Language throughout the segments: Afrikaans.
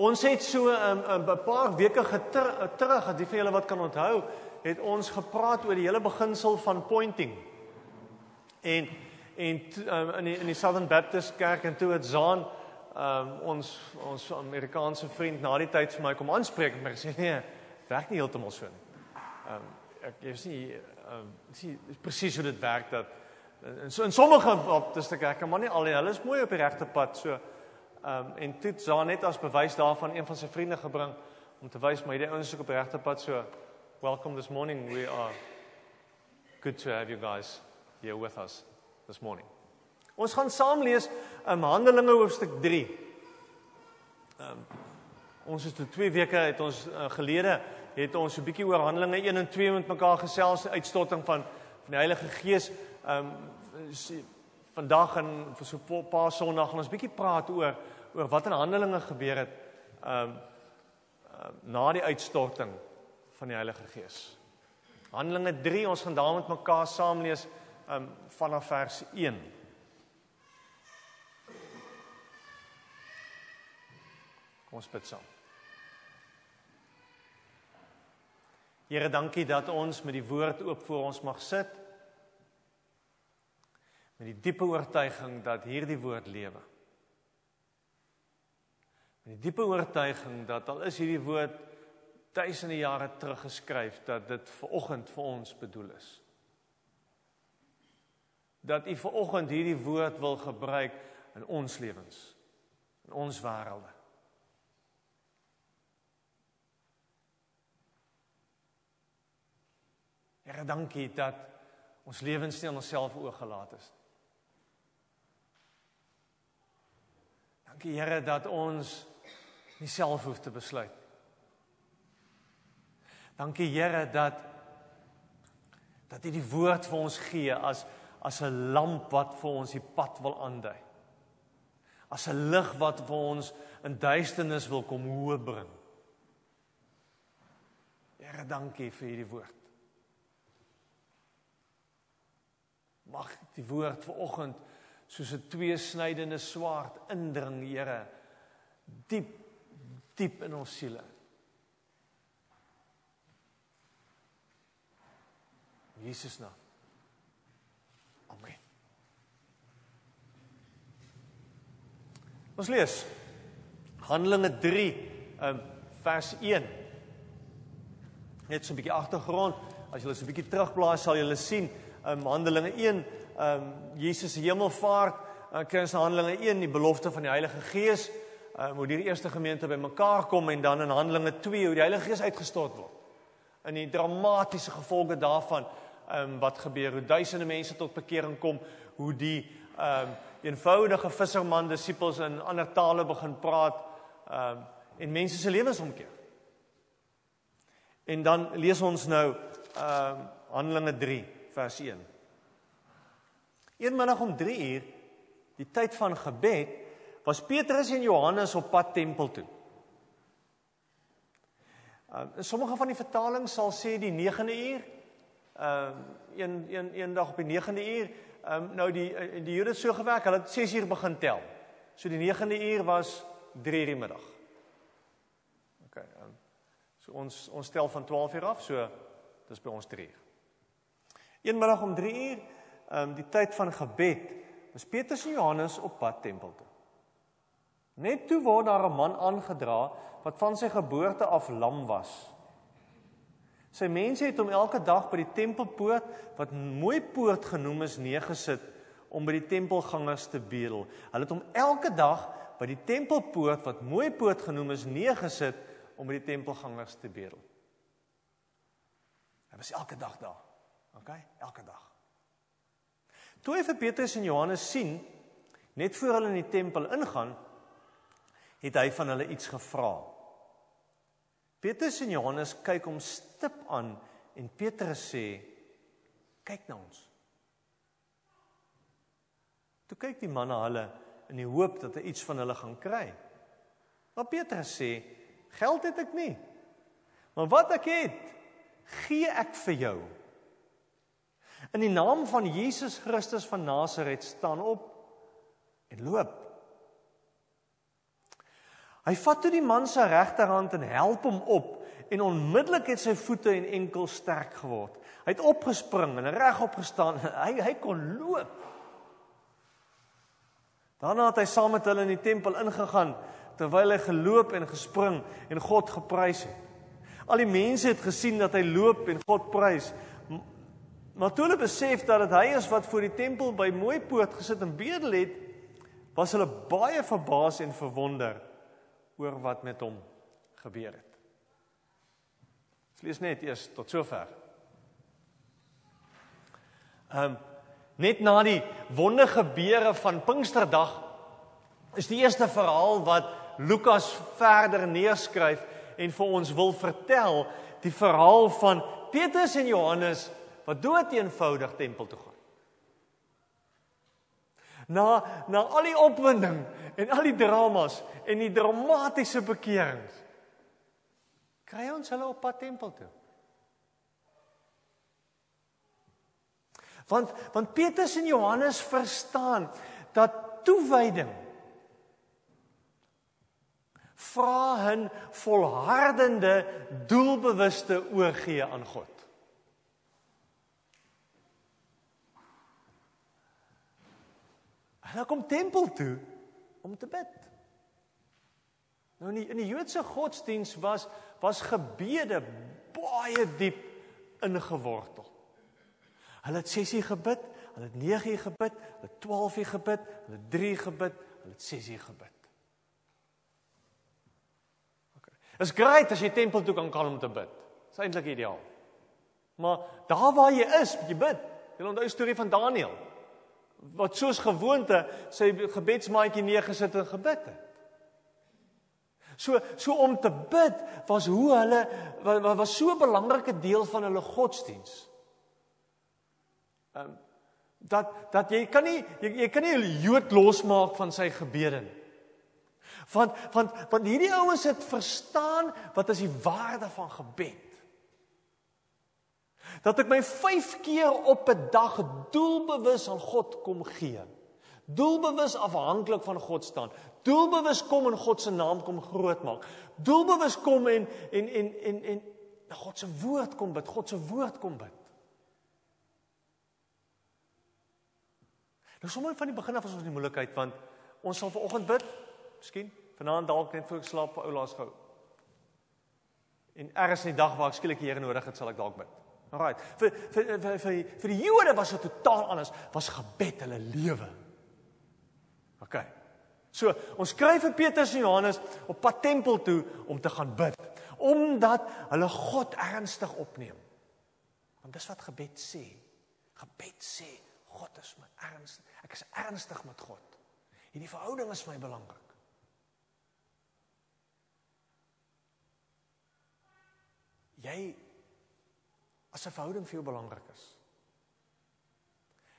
Ons het so 'n um, 'n um, paar weke geter, terug, die van julle wat kan onthou, het ons gepraat oor die hele beginsel van pointing. En en um, in die in die Southern Baptist Kerk en toe het Zaan um, ons ons Amerikaanse vriend na die tyd vir my kom aanspreek en my sê nee, werk nie heeltemal so nie. Ehm um, ek jy sien ehm um, sien presies hoe dit werk dat in in sommige baptiste kerke maar nie al nie, hulle is mooi op die regte pad so ehm um, en toe Zaan net as bewys daarvan een van sy vriende gebring om te wys my hierdie ouens is op die regte pad so welcome this morning we are good to have you guys here with us this morning. Ons gaan saam lees um, Handelinge hoofstuk 3. Ehm um, ons het 2 weke het ons uh, gelede het ons 'n bietjie oor Handelinge 1 en 2 met mekaar gesels, uitstorting van van die Heilige Gees. Ehm um, vandag en vir so 'n paar Sondae gaan ons bietjie praat oor oor wat in Handelinge gebeur het ehm um, uh, na die uitstorting van die Heilige Gees. Handelinge 3, ons gaan daar met mekaar saam lees ehm um, vanaf vers 1. Kom ons bid saam. Here, dankie dat ons met die woord oop voor ons mag sit. Met die diepe oortuiging dat hierdie woord lewe. Met die diepe oortuiging dat al is hierdie woord duisende jare terug geskryf dat dit vir oggend vir ons bedoel is. Dat U vir oggend hierdie woord wil gebruik in ons lewens, in ons wêrelde. Here, dankie dat ons lewens nie aan onsself oorgelaat is. Dankie Here dat ons nie self hoef te besluit. Dankie Here dat dat U die woord vir ons gee as as 'n lamp wat vir ons die pad wil aandui. As 'n lig wat vir ons in duisternis wil kom hoë bring. Here, dankie vir hierdie woord. Mag die woord vanoggend soos 'n tweesnydende swaard indring, Here, diep diep in ons siele. Jesus naam. Amen. Ons lees Handelinge 3, um vers 1. Net so 'n bietjie agtergrond. As jy so 'n bietjie terugblaai, sal jy sien um, Handelinge 1, ehm um, Jesus se hemelvaart, uh, kry ons Handelinge 1 die belofte van die Heilige Gees, uh, hoe die eerste gemeente bymekaar kom en dan in Handelinge 2 hoe die Heilige Gees uitgestort word. In die dramatiese gevolge daarvan, ehm um, wat gebeur, hoe duisende mense tot bekering kom, hoe die ehm um, eenvoudige visserman disippels in ander tale begin praat, ehm um, en mense se lewens omkeer. En dan lees ons nou ehm um, Handelinge 3 vers 1. Eenmiddag om 3 uur, die tyd van gebed, was Petrus en Johannes op pad tempel toe. Uh, sommige van die vertalings sal sê die 9de uur. Ehm uh, een een eendag op die 9de uur, ehm um, nou die uh, die Jode so gewerk, hulle het 6 uur begin tel. So die 9de uur was 3 uur die middag. OK. Um, so ons ons tel van 12 uur af, so dis by ons 3 uur. Eenmiddag om 3 uur, um, die tyd van gebed, was Petrus en Johannes op pad tempel toe. Net toe word daar 'n man aangedra wat van sy geboorte af lam was. Sy mense het hom elke dag by die tempelpoort wat mooi poort genoem is neergesit om by die tempelgangers te bedel. Hulle het hom elke dag by die tempelpoort wat mooi poort genoem is neergesit om by die tempelgangers te bedel. Hy was elke dag daar. OK, elke dag. Toe hy vir Petrus en Johannes sien net voor hulle in die tempel ingaan, het hy van hulle iets gevra. Petrus en Johannes kyk hom stip aan en Petrus sê: "Kyk na ons." Toe kyk die man na hulle in die hoop dat hy iets van hulle gaan kry. Maar Petrus sê: "Geld het ek nie. Maar wat ek het, gee ek vir jou." In die naam van Jesus Christus van Nasaret staan op en loop. Hy vat toe die man se regterhand en help hom op en onmiddellik het sy voete en enkels sterk geword. Hy het opgespring en regop gestaan. Hy hy kon loop. Daarna het hy saam met hulle in die tempel ingegaan terwyl hy geloop en gespring en God geprys het. Al die mense het gesien dat hy loop en God prys. Maar toe hulle besef dat dit hy is wat voor die tempel by mooi poort gesit en bedel het, was hulle baie verbaas en verwonder oor wat met hom gebeur het. Ons lees net eers tot sover. Ehm um, net na die wondergebeure van Pinksterdag is die eerste verhaal wat Lukas verder neerskryf en vir ons wil vertel die verhaal van Petrus en Johannes wat dood eenvoudig tempel toe gaan. Na na al die opwinding en al die dramas en die dramatiese bekerings kry ons hulle op pad tempel toe. Want want Petrus en Johannes verstaan dat toewyding vra 'n volhardende doelbewuste oorgee aan God. Hulle kom tempel toe om te bid. Nou in die, in die Joodse godsdiens was was gebede baie diep ingewortel. Hulle het 6 uur gebid, hulle het 9 uur gebid, hulle het 12 uur gebid, hulle het 3 uur gebid, hulle het 6 uur gebid. OK. Is great as jy tempel toe kan kom om te bid. Dis eintlik ideaal. Maar daar waar jy is, jy bid. Jy onthou die storie van Daniël wat soos gewoonte sy gebedsmaatjie neergesit en gebid het. So so om te bid was hoe hulle was so 'n belangrike deel van hulle godsdiens. Ehm um, dat dat jy kan nie jy, jy kan nie 'n Jood losmaak van sy gebede nie. Want want want hierdie ouens het verstaan wat is die waarde van gebed. Dat ek my 5 keer op 'n dag doelbewus aan God kom gee. Doelbewus afhanklik van God staan. Doelbewus kom in God se naam kom groot maak. Doelbewus kom en en en en en God se woord kom bid. God se woord kom bid. Nou sommer van die begin af was ons in die moeilikheid want ons sal vanoggend bid. Miskien vanaand dalk net voor ek slaap vir oulaas gou. En eers in die dag waar ek skielik die Here nodig het, sal ek dalk bid. Alraai. Vir vir vir vir vir die Jode was dit totaal anders. Was gebed hulle lewe. OK. So, ons skryf vir Petrus en Johannes op pad tempel toe om te gaan bid, omdat hulle God ernstig opneem. Want dis wat gebed sê. Gebed sê God is my ernstig. Ek is ernstig met God. Hierdie verhouding is vir my belangrik. Jy as 'n verhouding vir jou belangrik is,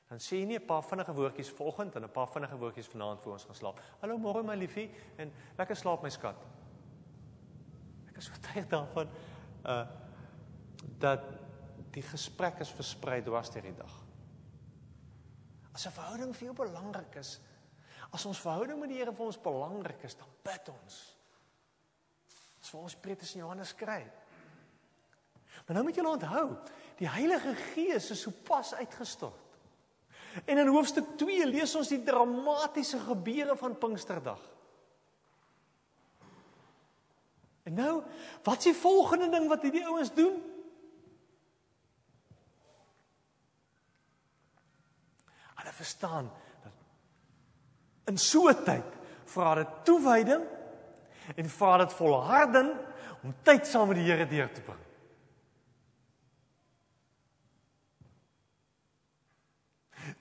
dan sê jy nie 'n paar vinnige woordjies vanoggend en 'n paar vinnige woordjies vanaand voor ons gaan slaap. Hallo môre my liefie en lekker slaap my skat. Ek is oortuig daarvan uh dat die gesprek is versprei deur die dag. As 'n verhouding vir jou belangrik is, as ons verhouding met die Here vir ons belangrik is, dan bid ons. Dis vir ons Petrus en Johannes kry. Maar nou moet julle onthou, die Heilige Gees is sopas uitgestort. En in hoofstuk 2 lees ons die dramatiese gebeure van Pinksterdag. En nou, wat is die volgende ding wat hierdie ouens doen? Hulle verstaan dat in so 'n tyd vra dit toewyding en vra dit volharding om tyd saam met die Here deur te bring.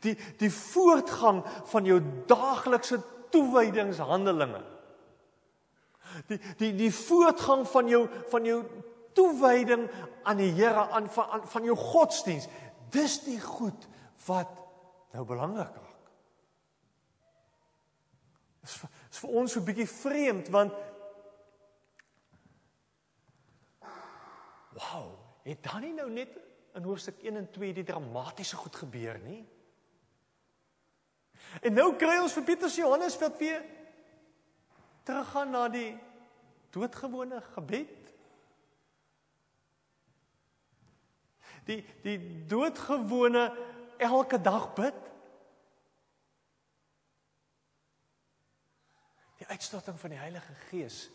Die die voortgang van jou daaglikse toewydingshandelinge. Die die die voortgang van jou van jou toewyding aan die Here aan van van jou godsdiens. Dis die goed wat nou belangrik raak. Dis vir, is vir ons so 'n bietjie vreemd want Wow, het dan nie nou net in hoofstuk 1 en 2 die dramatiese goed gebeur nie? En nou kry ons vir Petrus Johannes wat weer teruggaan na die doodgewone gebed. Die die doodgewone elke dag bid. Die uitstorting van die Heilige Gees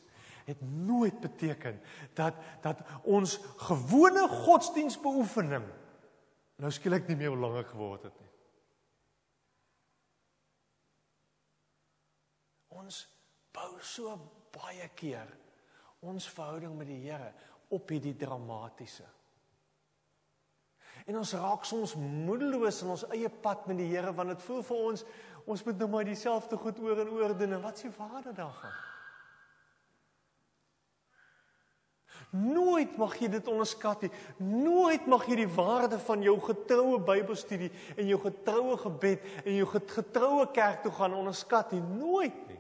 het nooit beteken dat dat ons gewone godsdienstbeoefening nou skielik nie meer belangrik geword het nie. Ons bou so baie keer ons verhouding met die Here op hierdie dramatiese. En ons raak soms moedeloos in ons eie pad met die Here want dit voel vir ons ons moet nou maar dieselfde goed oor en oor doen en wat s'e vader daarvan? Nooit mag jy dit onderskat nie. Nooit mag jy die waarde van jou getroue Bybelstudie en jou getroue gebed en jou getroue kerk toe gaan onderskat nie. Nooit nie.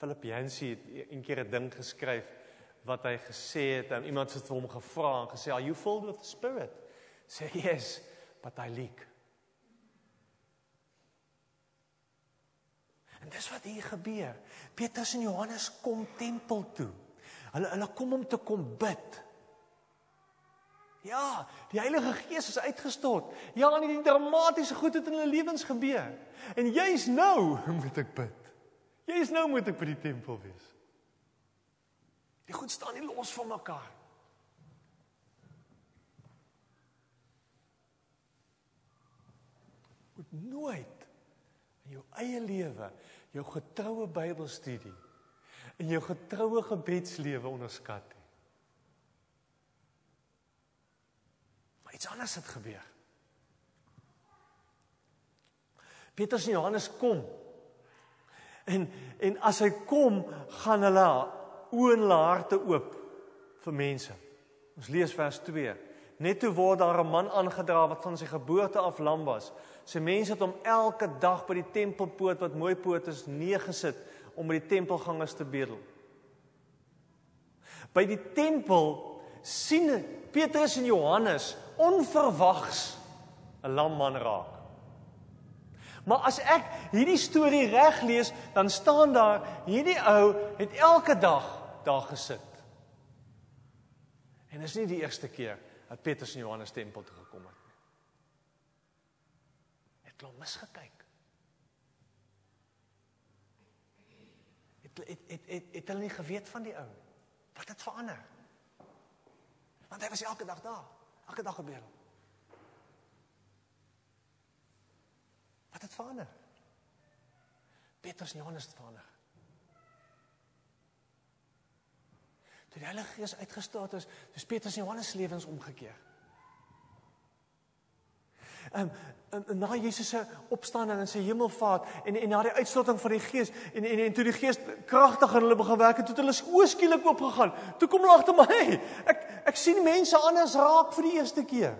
Philip Yancey het een keer 'n ding geskryf wat hy gesê het en iemand vir hom gevra en gesê, "Are you filled with the Spirit?" Sê, "Yes, but I leak." En dis wat hier gebeur. Petrus en Johannes kom tempel toe. Hulle hulle kom om te kom bid. Ja, die Heilige Gees is uitgestort. Ja, en die dramatiese goed het in hulle lewens gebeur. En jy's nou moet ek bid. Jy's nou moet ek by die tempel wees. Die goed staan nie los van mekaar. Moet nooit in jou eie lewe jou getroue Bybelstudie en jou getroue gebedslewe onderskat nie. Maar iets anders het gebeur. Petrus en Johannes kom. En en as hy kom, gaan hulle oë en harte oop vir mense. Ons lees vers 2. Net toe word daar 'n man aangedra wat van sy geboorte af lam was. Sy mense het hom elke dag by die tempelpoort wat mooi poort is neergesit om by die tempelgangers te bedel. By die tempel sien Petrus en Johannes onverwags 'n lam man raak. Maar as ek hierdie storie reg lees, dan staan daar hierdie ou het elke dag daar gesit. En is nie die eerste keer dat Petrus en Johannes tempel toe gekom het klop misgekyk. Het het het het, het hulle nie geweet van die ou. Wat het verander? Want hy was elke dag daar. Elke dag gebeur. Wat het verander? Petrus en Johannes het verander. Toe die Heilige Gees uitgestaat is, is Petrus en Johannes se lewens omgekeer. Ehm um, um, na Jesus se opstanding en sy hemelvaart en en na die uitstorting van die Gees en en en toe die Gees kragtig in hulle begin werk het, het hulle skielik oop gegaan. Toe kom hulle agter my, hey, ek ek sien mense anders raak vir die eerste keer.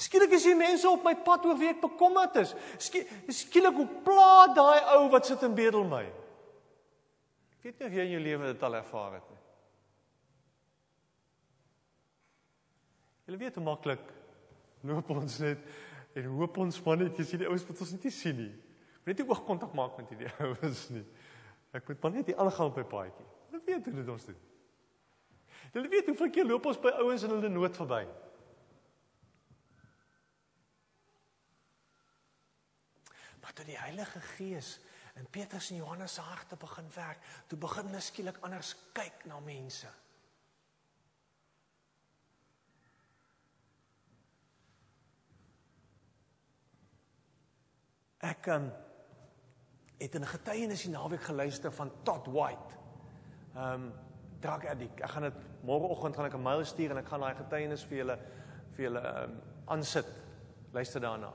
Skielik is hier mense op my pad oor wie ek bekommerd is. Skielik hoe pla daai ou wat sit en bedel my. Ek weet nie of jy in jou lewe dit al ervaar het nie. Jy weet hoe maklik loop ons net en hoop ons mannetjies hierdie ouens wat ons net sien nie. Moet net nie oogkontak maak met hierdie ouens nie. Ek moet maar net hier aangaan op my paadjie. Hulle weet hoe dit ons doen. Hulle weet hoe verkeer loop ons by ouens in hulle nood verby. Toe die Heilige Gees in Petrus en Johannes se harte begin werk, toe begin hulle skielik anders kyk na mense. Ek um, het 'n getuienis die naweek geluister van Todd White. Um drug addict. Ek gaan dit môreoggend gaan ek 'n mail stuur en ek gaan daai getuienis vir julle vir julle um aansit. Luister daarna.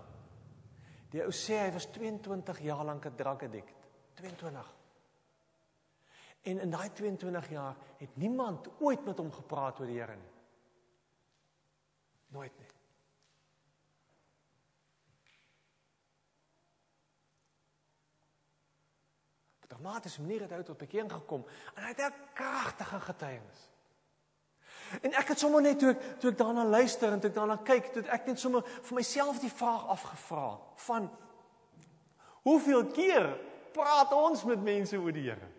Die ou sê hy was 22 jaar lank 'n drug addict. 22. En in daai 22 jaar het niemand ooit met hom gepraat oor die Here nie. Nooit nie. dramatiese manier het hy tot bekering gekom en hy het 'n kragtige getuienis. En ek het sommer net toe ek toe ek daarna luister en toe ek daarna kyk, toe ek net sommer vir myself die vraag afgevra van hoeveel keer praat ons met mense oor die Here?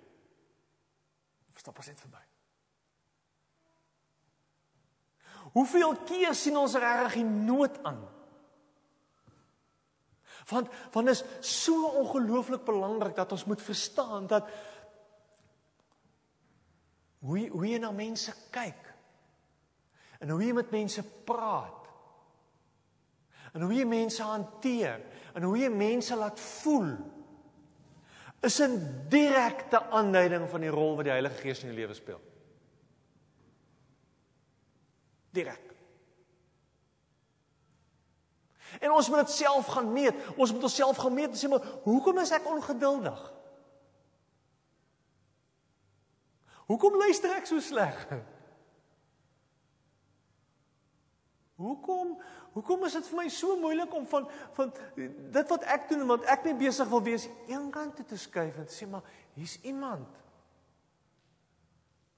Stop as dit verby. Hoeveel keer sien ons regtig die nood aan? Want want is so ongelooflik belangrik dat ons moet verstaan dat hoe hoe jy na mense kyk en hoe jy met mense praat en hoe jy mense hanteer en hoe jy mense laat voel is 'n direkte aanduiding van die rol wat die Heilige Gees in jou lewe speel. Direk. En ons moet dit self gaan meet. Ons moet onsself gaan meet en sê maar, hoekom is ek ongeduldig? Hoekom luister ek so sleg? Hoekom hoekom is dit vir my so moeilik om van van dit wat ek doen want ek net besig wil wees eenkant toe te skuif en sê maar hier's iemand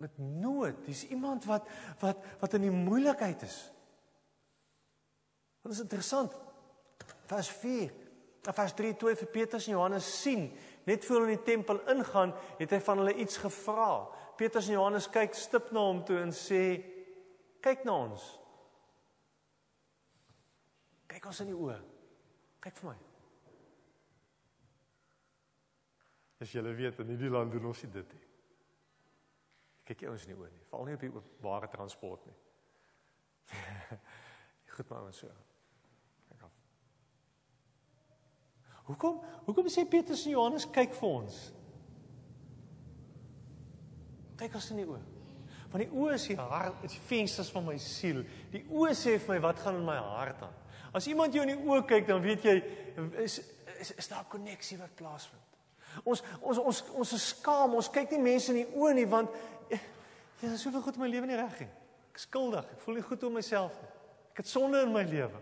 met nood, hier's iemand wat wat wat in die moeilikheid is. Dit is interessant. Vers 4. Vers 3 toe vir Petrus en Johannes sien, net voor hulle in die tempel ingaan, het hy van hulle iets gevra. Petrus en Johannes kyk stip na hom toe en sê: "Kyk na ons." Kyk ons in die oë. Kyk vir my. As jy weet in hierdie land doen ons dit nie. Kyk jy ons in die oë nie. Val nie op die openbare transport nie. Goed maar ons so. Kyk af. Hoekom? Hoekom sê Petrus en Johannes kyk vir ons? Kyk ons in die oë. Want die oë is die hart, is die vensters van my siel. Die oë sê vir my wat gaan in my hart aan. As iemand jou in die oë kyk, dan weet jy is is, is daar 'n koneksie wat plaasvind. Ons ons ons ons is skaam, ons kyk nie mense in die oë nie want ja, daar is soveel goed in my lewe nie reg nie. Ek is skuldig. Ek voel nie goed oor myself nie. Ek het sonde in my lewe.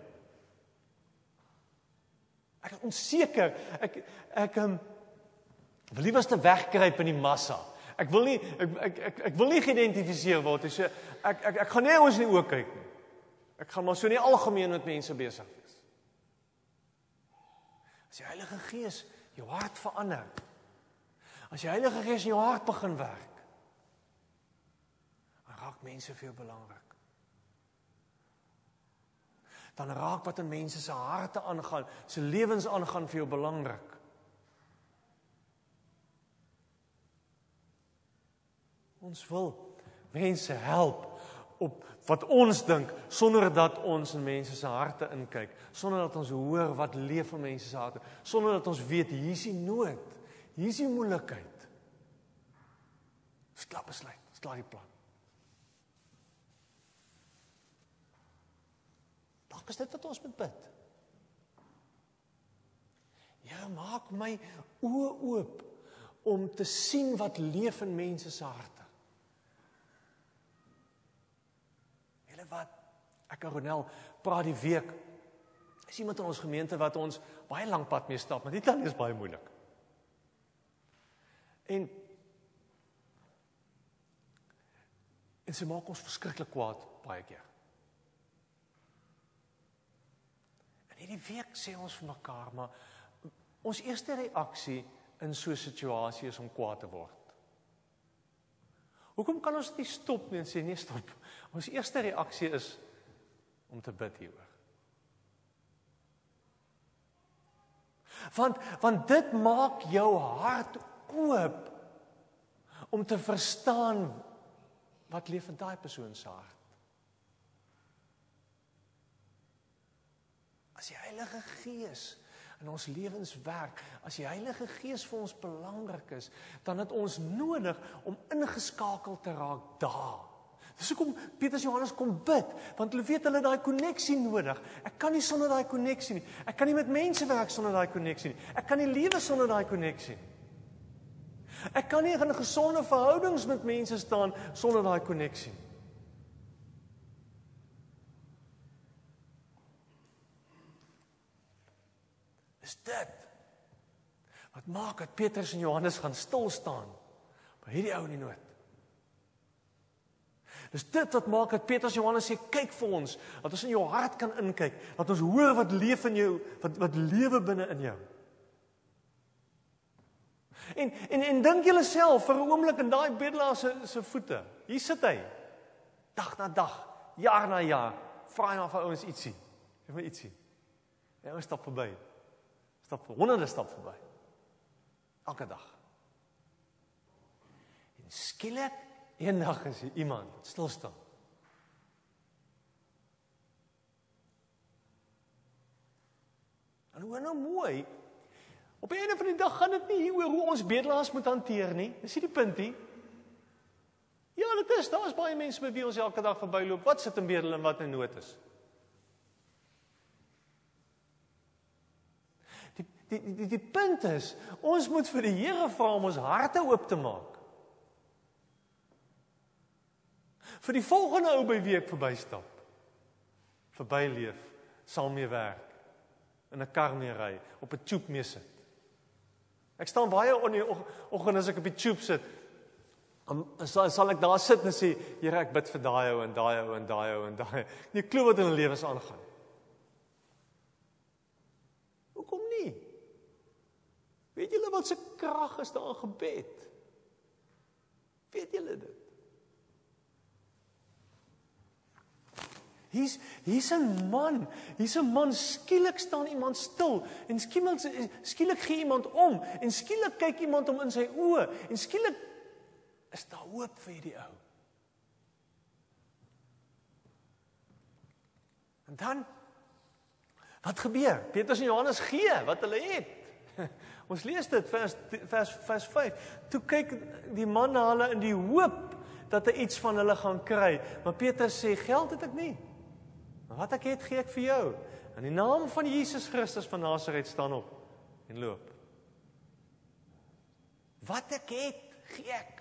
Ek is onseker. Ek ek um, wil liewer te wegkruip in die massa. Ek wil nie ek ek ek, ek wil nie geïdentifiseer word. So ek ek ek gaan nie ons in die oë kyk nie. Ek gaan maar so nie algemeen met mense besig wees. As die Heilige Gees jou hart verander. As die Heilige Gees in jou hart begin werk. Dan raak mense vir jou belangrik. Dan raak wat in mense se harte aangaan, se lewens aangaan vir jou belangrik. Ons wil mense help op wat ons dink sonder dat ons in mense se harte inkyk, sonder dat ons hoor wat leef in mense se harte, sonder dat ons weet hier's die nood, hier's die moeilikheid. Stap besluit, klaar die plan. Dalk is dit wat ons moet bid. Ja, maak my oë oop om te sien wat leef in mense se harte. wat ek en Ronel praat die week. Is iemand in ons gemeente wat ons baie lank pad mee stap, maar dit dan is baie moeilik. En en sy maak ons verskriklik kwaad baie keer. En hierdie week sê ons vir mekaar, maar ons eerste reaksie in so 'n situasie is om kwaad te word. Hoekom kan ons nie stop nie en sê nee, stop. Ons eerste reaksie is om te bid hieroor. Want want dit maak jou hart oop om te verstaan wat leef in daai persoon se hart. As die Heilige Gees in ons lewens werk, as die Heilige Gees vir ons belangrik is, dan het ons nodig om ingeskakel te raak daar. Dis hoekom Petrus Johannes kom bid, want hulle weet hulle daai koneksie nodig. Ek kan nie sonder daai koneksie nie. Ek kan nie met mense werk sonder daai koneksie nie. Ek kan nie lewe sonder daai koneksie nie. Ek kan nie in gesonde verhoudings met mense staan sonder daai koneksie nie. is dit wat maak dat Petrus en Johannes gaan stil staan by hierdie ou in die nood. Dis dit wat maak dat Petrus Johannes sê kyk vir ons, dat ons in jou hart kan inkyk, dat ons hoor wat leef in jou, wat wat lewe binne in jou. En en en dink julle self vir 'n oomblik in daai bedelaar se se voete. Hier sit hy. Dag na dag, jaar na jaar, vra hy na vir ouens ietsie. Gee my ietsie. Ja, ons stap verby. Stap honderde stap verby. Elke dag. En skielik eendag is hier iemand stil staan. En hoe nou mooi Op 'n einde van die dag gaan dit nie oor hoe ons bedelaars moet hanteer nie. Dis nie die punt nie. Ja, dit is. Daar's baie mense by wie ons elke dag verbyloop. Wat sit in bedel en wat in nood is. Die die die die punt is, ons moet vir die Here vra om ons harte oop te maak. Vir die volgende ou by week verbystap. Verbyleef, sal mee werk in 'n kar mee ry, op 'n tube mee sit. Ek staan baie op die oggend as ek op die tube sit. Dan sal, sal ek daar sit en sê, Here, ek bid vir daai ou en daai ou en daai ou en daai. Nie klou wat in hulle lewens aangaan. Hoekom nie? Weet julle wat se krag is daar in gebed? Weet julle dit? Hier's hier's 'n man. Hier's 'n man skielik staan iemand stil en skielik skielik gee iemand om en skielik kyk iemand hom in sy oë en skielik is daar hoop vir hierdie ou. En dan wat gebeur? Petrus en Johannes gee wat hulle het. Ons lees dit vers vers vers 5. Toe kyk die man na hulle in die hoop dat hy iets van hulle gaan kry. Maar Petrus sê geld het ek nie. Wat ek het gee ek vir jou. In die naam van Jesus Christus van Nasaret staan op en loop. Wat ek het, gee ek.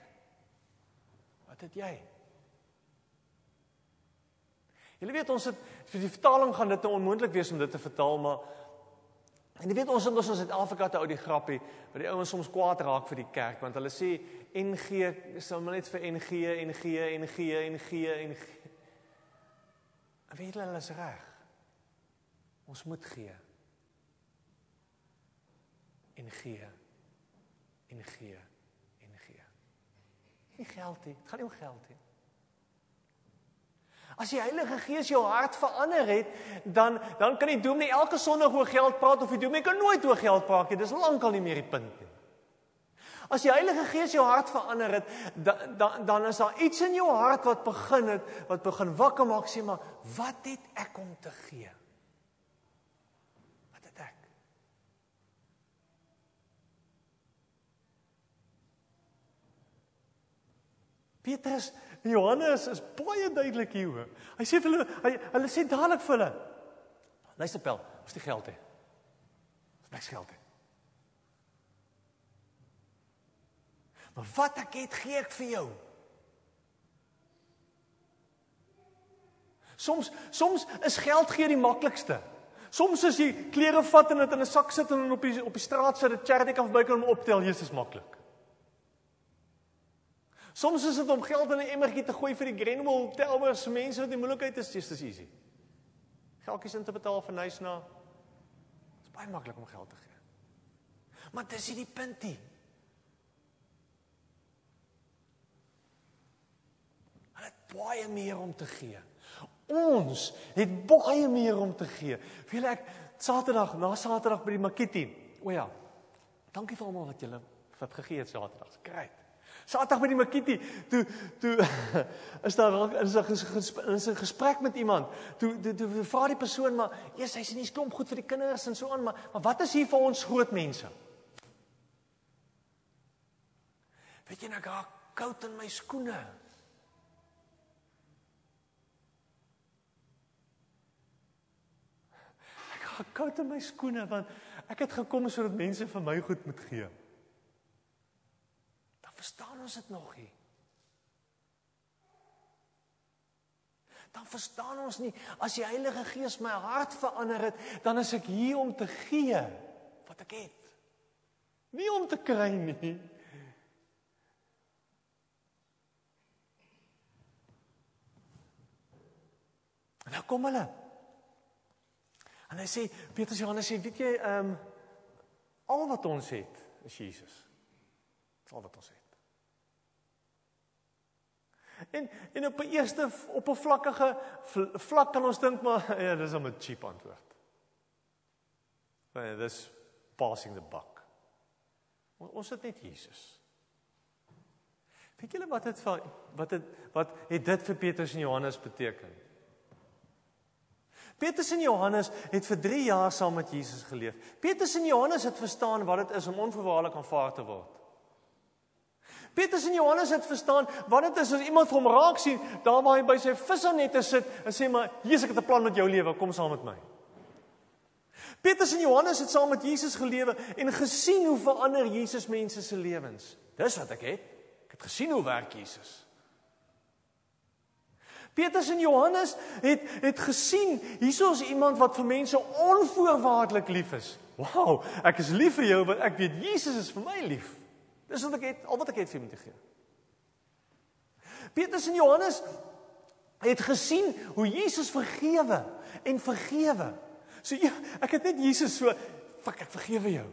Wat het jy? Julle weet ons het vir die vertaling gaan dit onmoontlik wees om dit te vertaal, maar en jy weet ons in ons Suid-Afrika te ou die grappie, wat die ouens soms kwaad raak vir die kerk want hulle sê NG sal maar net vir NG en G en G weet hulle is reg. Ons moet gee. En gee. En gee. En gee. Nie geld nie. Dit gaan nie om geld nie. As die Heilige Gees jou hart verander het, dan dan kan die dominee elke Sondag oor geld praat of die dominee kan nooit oor geld praat nie. Dis lankal nie meer die punt nie. As die Heilige Gees jou hart verander het, dan dan dan is daar iets in jou hart wat begin het, wat begin wakker maak sê maar wat het ek om te gee? Wat het ek? Petrus en Johannes is baie duidelik hier. Hy sê vir hulle, hy hulle sê dadelik vir hulle. Luister pel, ons het geld hê. Ons het niks geld hê. Maar wat ek het, gee ek vir jou. Soms soms is geld gee die maklikste. Soms as jy klere vat en dit in 'n sak sit en op die op die straat sit, 'n charity kan verbykom om optel, Jesus maklik. Soms is dit om geld in 'n emmertjie te gooi vir die Grenwell Towers mense wat in moeilikheid is, dis easy. Geldjies in te betaal vir Nysna. Dit is baie maklik om geld te gee. Maar dis nie die punt nie. Baie meer om te gee. Ons het baie meer om te gee. Veel ek Saterdag, na Saterdag by die Makiti. O ja. Dankie vir almal wat julle wat gegee het Saterdag. Great. Saterdag by die Makiti, toe toe is daar is 'n is 'n gesprek met iemand. Toe toe, toe vra die persoon maar, "Eers hy's nie stomp goed vir die kinders en so aan, maar maar wat is hier vir ons groot mense?" Weet jy nou, ek raak koud in my skoene. Gekoud in my skoene want ek het gekom sodat mense vir my goed moet gee. Dan verstaan ons dit nog nie. Dan verstaan ons nie as die Heilige Gees my hart verander het, dan is ek hier om te gee wat ek het. Nie om te kry nie. En nou kom hulle. En hy sê Petrus Johannes sê, weet jy, ehm um, al wat ons het is Jesus. Dis al wat ons het. En en op 'n eerste op 'n vlakkige vlak kan ons dink maar ja, dis 'n cheap antwoord. Nee, dis passing the buck. Ons het net Jesus. Weet julle wat dit wat het wat het dit vir Petrus en Johannes beteken? Petrus en Johannes het vir 3 jaar saam met Jesus geleef. Petrus en Johannes het verstaan wat dit is om onvoorwaardelik aanvaar te word. Petrus en Johannes het verstaan wat dit is as iemand hom raak sien daar waar hy by sy visnette sit en sê maar Jesus ek het 'n plan met jou lewe, kom saam met my. Petrus en Johannes het saam met Jesus gelewe en gesien hoe verander Jesus mense se lewens. Dis wat ek het. Ek het gesien hoe werk Jesus. Petrus en Johannes het het gesien hiersoos iemand wat vir mense onvoorwaardelik lief is. Wow, ek is lief vir jou want ek weet Jesus is vir my lief. Dis wat ek het, al wat ek het vir hom te gee. Petrus en Johannes het gesien hoe Jesus vergewe en vergewe. So ja, ek het net Jesus so, fuck ek vergewe jou.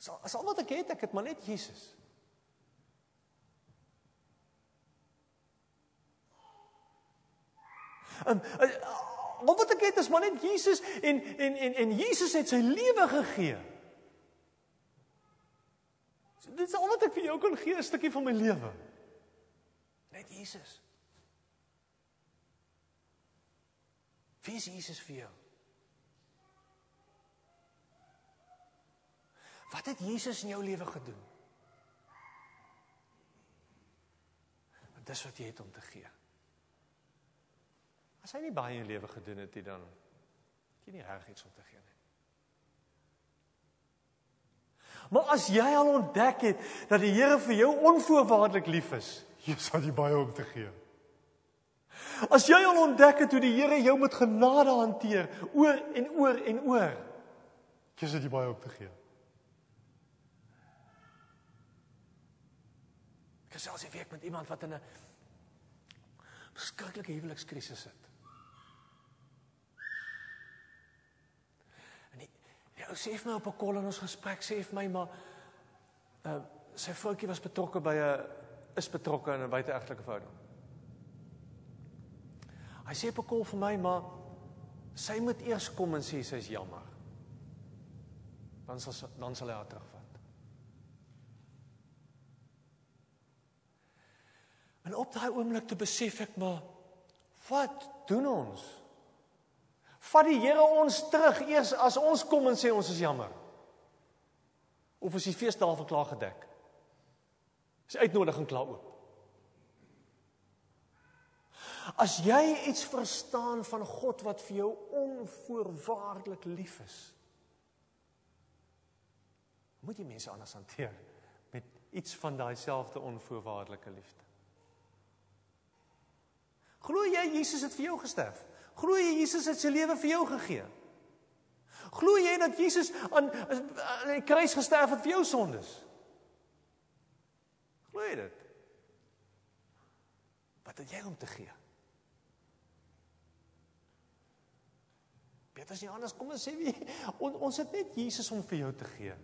So as al wat ek het, ek het maar net Jesus. En al wat ek het is maar net Jesus en en en en Jesus het sy lewe gegee. So dit is al wat ek vir jou kan gee, 'n stukkie van my lewe. Net Jesus. Wie is Jesus vir jou? Wat het Jesus in jou lewe gedoen? Want dis wat jy het om te gee. As hy nie baie in jou lewe gedoen het nie dan jy nie reg iets om te gee nie. Maar as jy al ontdek het dat die Here vir jou onvoorwaardelik lief is, jy sal jy baie om te gee. As jy al ontdek het hoe die Here jou met genade hanteer, oor en oor en oor, kies dit baie op te gee. Ek gesels hier week met iemand wat in 'n verskriklike huwelikskrisis sit. En ou sê vir my op 'n kol in ons gesprek sê vir my maar uh sy vroutjie was betrokke by 'n is betrokke in 'n buiteegtelike verhouding. Hy sê op 'n kol vir my, maar sy moet eers kom en sê sy's jammer. Dan sal dan sal hy haar terugvat. En op daai oomblik te besef ek maar wat doen ons? Vat die Here ons terug eers as ons kom en sê ons is jammer. Of is die feestafel klaar gedek? Is uitnodiging klaar oop? As jy iets verstaan van God wat vir jou onvoorwaardelik lief is, moet jy mense anders hanteer met iets van daai selfde onvoorwaardelike liefde. Glo jy Jesus het vir jou gesterf? Glo jy Jesus het sy lewe vir jou gegee? Glo jy dat Jesus aan aan die kruis gesterf het vir jou sondes? Glo jy dit? Wat het jy om te gee? Petrus en Johannes kom en sê wie on, ons het net Jesus om vir jou te gee.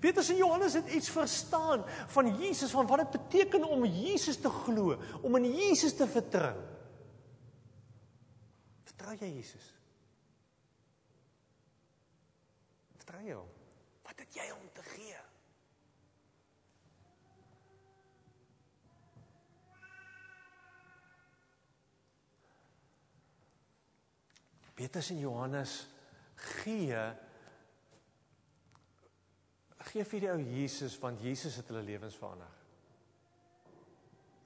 Petrus en Johannes het iets verstaan van Jesus van wat dit beteken om Jesus te glo, om in Jesus te vertrou. Vertrou jy Jesus? Vertrou jy hom? Wat het jy om te gee? Petrus en Johannes gee gee vir die ou Jesus want Jesus het hulle lewens verander.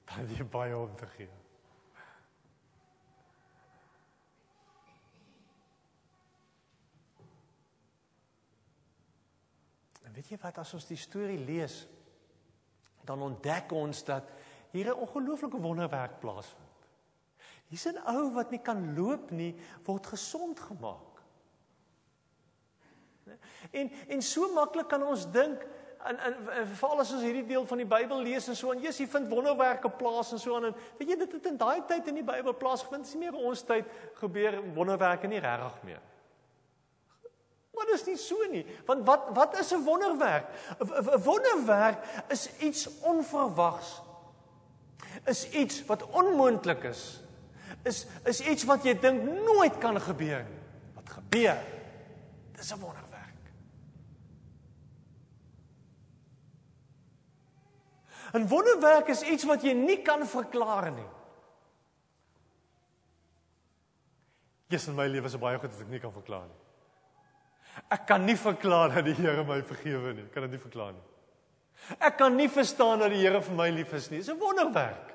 Dan jy baie om te gee. En weet jy wat as ons die storie lees dan ontdek ons dat hier 'n ongelooflike wonderwerk plaasvind. Hier's 'n ou wat nie kan loop nie, word gesond gemaak. En en so maklik kan ons dink en en, en veral as ons hierdie deel van die Bybel lees en so en Jesus vind wonderwerke plaas en so aan en weet jy dit het in daai tyd in die Bybel plaasgevind, is nie meer ons tyd gebeur wonderwerke nie regtig meer. Maar dit is nie so nie. Want wat wat is 'n wonderwerk? 'n Wonderwerk is iets onverwags. Is iets wat onmoontlik is. Is is iets wat jy dink nooit kan gebeur nie. Wat gebeur? Dis 'n wonderwerk. 'n Wonderwerk is iets wat jy nie kan verklaar nie. Jesus in my lewe is baie goed wat ek nie kan verklaar nie. Ek kan nie verklaar dat die Here my vergewe nie. Ek kan dit nie verklaar nie. Ek kan nie verstaan dat die Here vir my lief is nie. Dis 'n wonderwerk.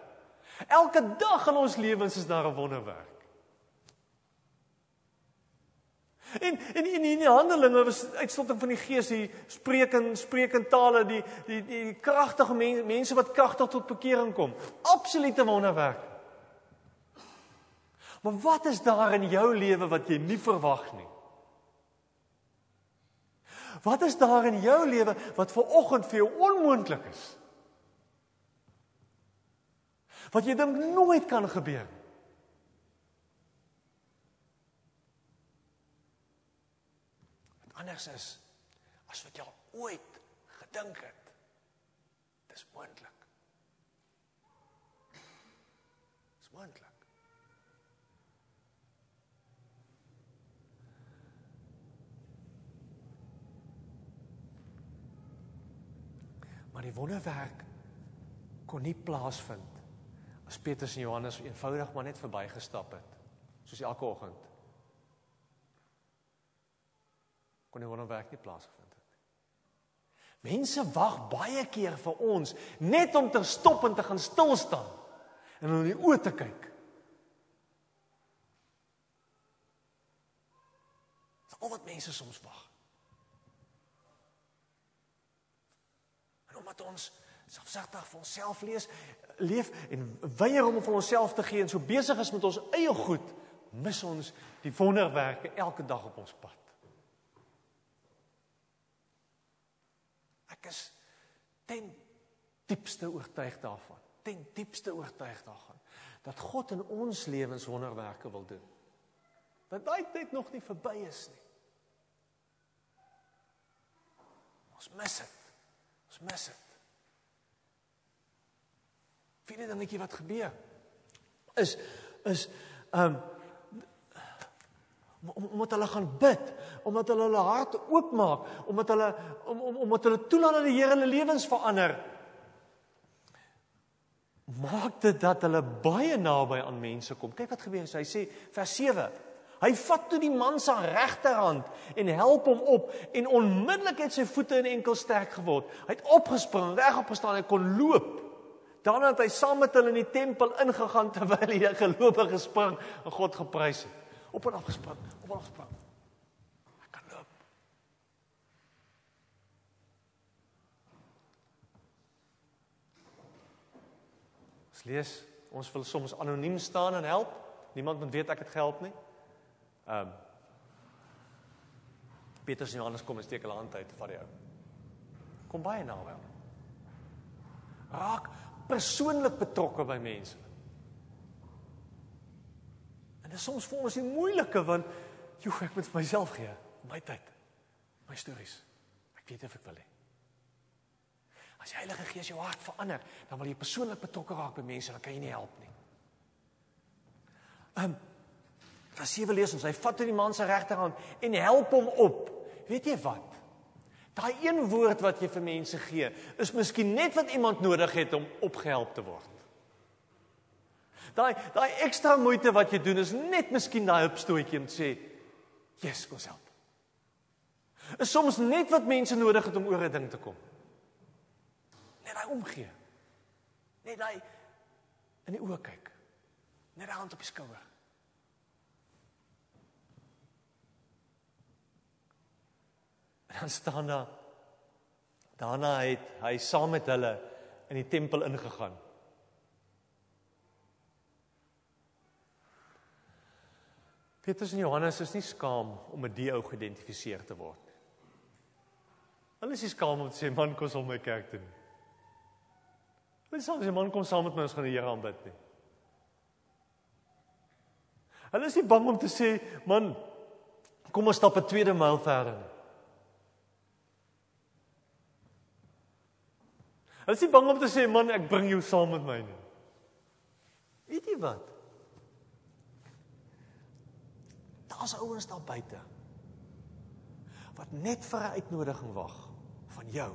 Elke dag in ons lewens is daar 'n wonderwerk. En en in in die handelinge was uitstorting van die Gees, die spreek in spreek in tale, die die die kragtige mense mense wat kragtig tot bekering kom. Absolute wonderwerk. Maar wat is daar in jou lewe wat jy nie verwag nie? Wat is daar in jou lewe wat ver oggend vir jou onmoontlik is? Wat jy dink nooit kan gebeur nie? Anders is as wat jy ooit gedink het. Dis moontlik. Dis moontlik. Maar die wonderwerk kon nie plaasvind as Petrus en Johannes eenvoudig maar net verbygestap het soos elke oggend. Kon die wonderwerk nie plaasgevind het nie. Mense wag baie keer vir ons net om te stop en te gaan stil staan en in die oë te kyk. Dis al wat mense soms wag. omdat ons selfsugtig vir onsself lees leef en weier om vir onsself te gee en so besig is met ons eie goed, mis ons die wonderwerke elke dag op ons pad. Ek is ten diepste oortuig daarvan, ten diepste oortuig daarvan dat God in ons lewens wonderwerke wil doen. Dat daai tyd nog nie verby is nie. Ons mis dit. Ons mis dit. Vierde dingetjie wat gebeur is is um omdat hulle gaan bid, omdat hulle hulle hart oopmaak, omdat hulle om, om omdat hulle toelaat dat die Here hulle lewens verander. Maak dit dat hulle baie naby aan mense kom. Kyk wat gebeur. Hy sê vers 7 Hy vat toe die man se regterhand en help hom op en onmiddellik het sy voete en enkels sterk geword. Hy het opgespring, regop gestaan en kon loop. Daarna het hy saam met hulle in die tempel ingegaan terwyl hy 'n gelowige spring en God geprys het. Op en af gespring, op en af gespring. Hy kan loop. Ons lees, ons wil soms anoniem staan en help. Niemand moet weet ek het gehelp nie. Ehm um, Petrus en Johannes kom en steek hulle hand uit vir jou. Kom baie naby. Raak persoonlik betrokke by mense. En dit is soms vir ons die moeilike want joh, ek moet vir myself gee, my tyd, my stories. Ek weet of ek wil hê. As die Heilige Gees jou hart verander, dan wil jy persoonlik betrokke raak by mense, dan kan jy nie help nie. Ehm um, Vers 7 lees ons, hy vat toe die man se regterhand en help hom op. Weet jy wat? Daai een woord wat jy vir mense gee, is miskien net wat iemand nodig het om opgehelp te word. Daai daai ekstra moeite wat jy doen is net miskien daai hupstootjie om te sê, "Yes, kom help." Is soms net wat mense nodig het om oor 'n ding te kom. Net daai omgee. Net daai in die oë kyk. Net 'n hand op die skouer. En dan staan daar daarna het hy saam met hulle in die tempel ingegaan. Petrus en Johannes is nie skaam om met die ou geïdentifiseer te word nie. Hulle is nie skaam om te sê man kom saam my kerk toe nie. Hulle sê as 'n man kom saam met my ons gaan die Here aanbid nie. Hulle is nie bang om te sê man kom ons stap 'n tweede myl verder nie. Hulle is nie bang om te sê man ek bring jou saam met my nie. Weet jy wat? Daar's ouens daar buite wat net vir 'n uitnodiging wag van jou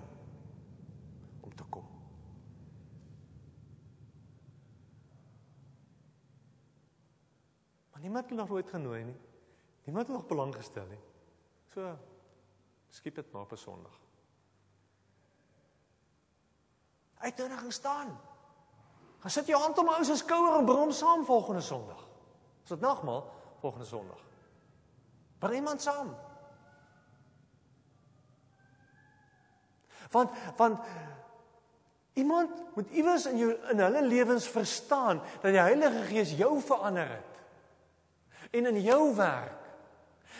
om te kom. Maar niemand het nog ooit genooi nie. Niemand het nog belang gestel nie. So skiep dit maar vir Sondag. Uitnodiging staan. Gaan sit jou hand om ou se skouer en brom saam volgende Sondag. Is dit nagmaal volgende Sondag? Bring iemand saam. Want want iemand moet iewers in jou in hulle lewens verstaan dat die Heilige Gees jou verander het. En in jou werk.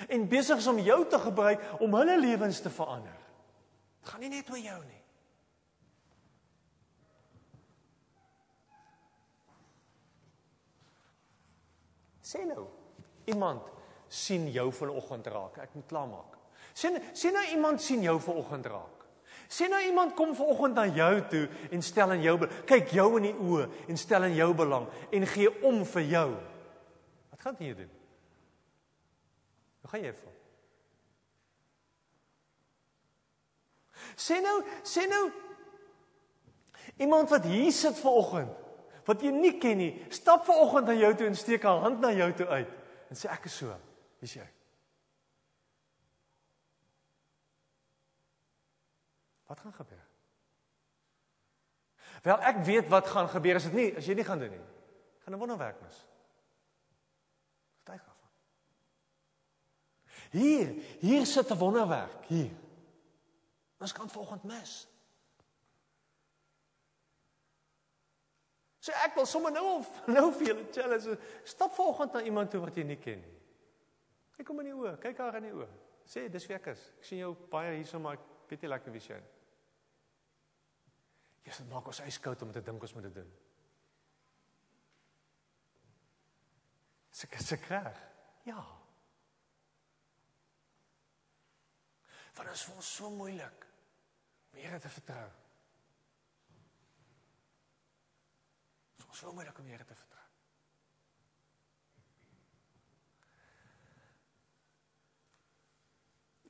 En besig is om jou te gebruik om hulle lewens te verander. Dit gaan nie net oor jou nie. Sê nou, iemand sien jou vanoggend raak. Ek moet klaarmaak. Sien sien nou iemand sien jou vanoggend raak. Sien nou iemand kom vanoggend na jou toe en stel in jou kyk jou in die oë en stel in jou belang en gee om vir jou. Wat gaan jy doen? Hoe gaan jy voel? Sien nou, sien nou iemand wat hier sit vanoggend wat jy nie ken nie, stap vanoggend na jou toe en steek 'n hand na jou toe uit en sê ek is so. Wie's jy? Wat gaan gebeur? Wel ek weet wat gaan gebeur as dit nie as jy nie gaan doen nie. Gaan 'n wonderwerk mis. Getuig daarvan. Hier, hier sit 'n wonderwerk hier. Ons kan volgend mis. So ek wil sommer nou of nou vir julle challenge. Stap volgende na iemand toe wat jy nie ken nie. Kyk hom in die oë, kyk haar in die oë. Sê dis wie ek is. Ek sien jou baie hierso maar ek weet nie lekker wie jy is. Jesus maak ons yskoud om te dink ons moet dit doen. Seker seker. Ja. Want dit is vir ons so moeilik om Here te vertrou. so moeilik om Here te vertrou.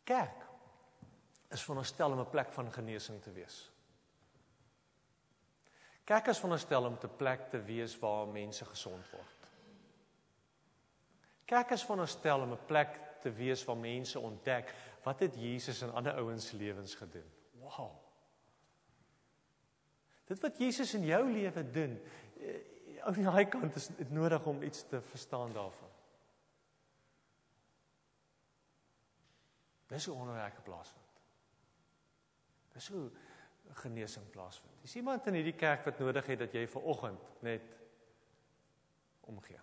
Kerk is veronderstel om 'n plek van genesing te wees. Kerk is veronderstel om 'n plek te wees waar mense gesond word. Kerk is veronderstel om 'n plek te wees waar mense ontdek wat het Jesus in ander ouens lewens gedoen. Wow. Dit wat Jesus in jou lewe doen, aan die daai kant is dit nodig om iets te verstaan daarvan. Dis hoe onderwerke plaasvind. Dis hoe genesing plaasvind. Is iemand in hierdie kerk wat nodig het dat jy ver oggend net omgee?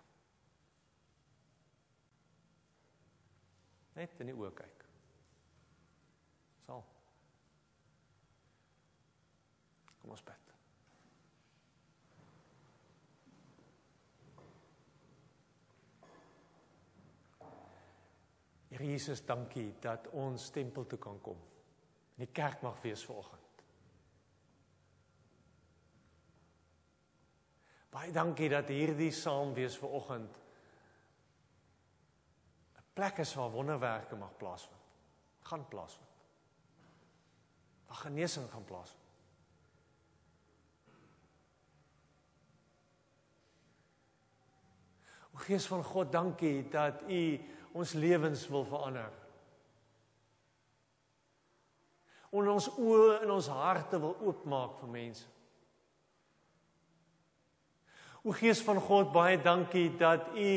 Net in die oë kyk. Sal. Kom ons bid. Here Jesus, dankie dat ons tempel toe kan kom. Die kerk mag wees vanoggend. Baie dankie dat hierdie saam wees vanoggend 'n plek is waar wonderwerke mag plaasvind. Gaan plaasvind. Waar genesing gaan plaasvind. O Gees van God, dankie dat U ons lewens wil verander. En ons oë en ons harte wil oopmaak vir mense. O Gees van God, baie dankie dat U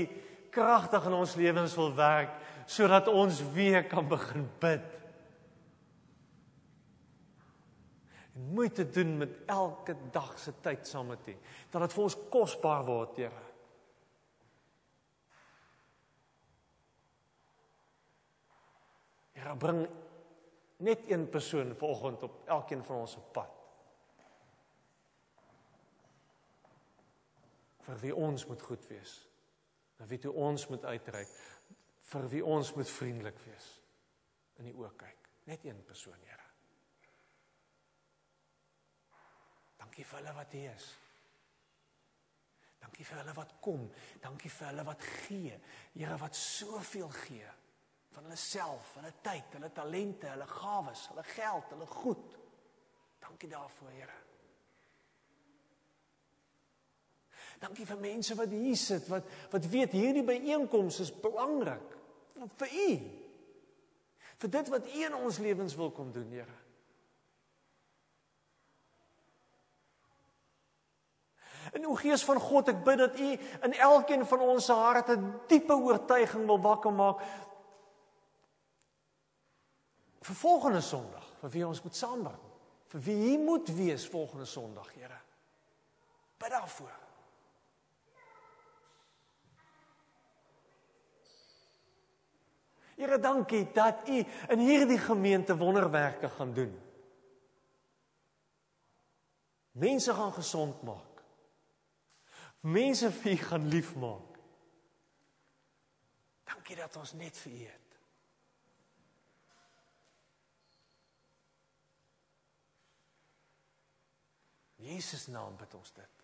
kragtig in ons lewens wil werk sodat ons weer kan begin bid. En moeite doen met elke dag se tyd saam met U. Dat dit vir ons kosbaar word, Here. Here bring net een persoon vanoggend op elkeen van ons se pad. vir wie ons moet goed wees. Na wie toe ons moet uitreik, vir wie ons moet vriendelik wees. In die oë kyk, net een persoon, Here. Dankie vir hulle wat hier is. Dankie vir hulle wat kom. Dankie vir hulle wat gee. Here wat soveel gee van hulle self, hulle tyd, hulle talente, hulle gawes, hulle geld, hulle goed. Dankie daarvoor, Here. Dankie vir mense wat hier sit wat wat weet hierdie byeenkoms is belangrik vir u. Vir dit wat u in ons lewens wil kom doen, Here. En o Gees van God, ek bid dat U in elkeen van ons harte 'n diepe oortuiging wil wakker maak vir volgende Sondag, vir wie ons moet saambring, vir wie hier moet wees volgende Sondag, Here. Bid daarvoor. Here, dankie dat U in hierdie gemeente wonderwerke gaan doen. Mense gaan gesond maak. Mense vir U gaan liefmaak. Dankie dat ons net vir U het. Jesus naam bid ons dit.